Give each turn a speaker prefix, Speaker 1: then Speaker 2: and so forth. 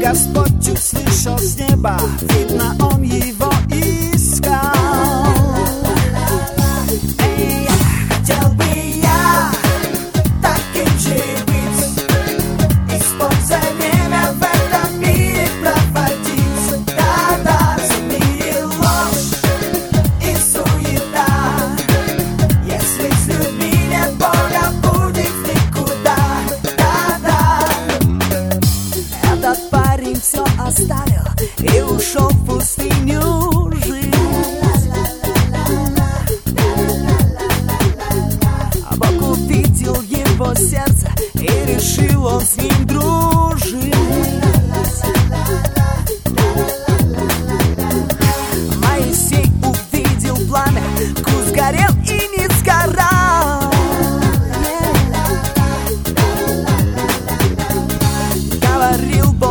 Speaker 1: Господь услышал с неба. Видно, он его искал И решил он с ним дружить. Моисей увидел пламя Куст горел и не сгорал. Говорил Бог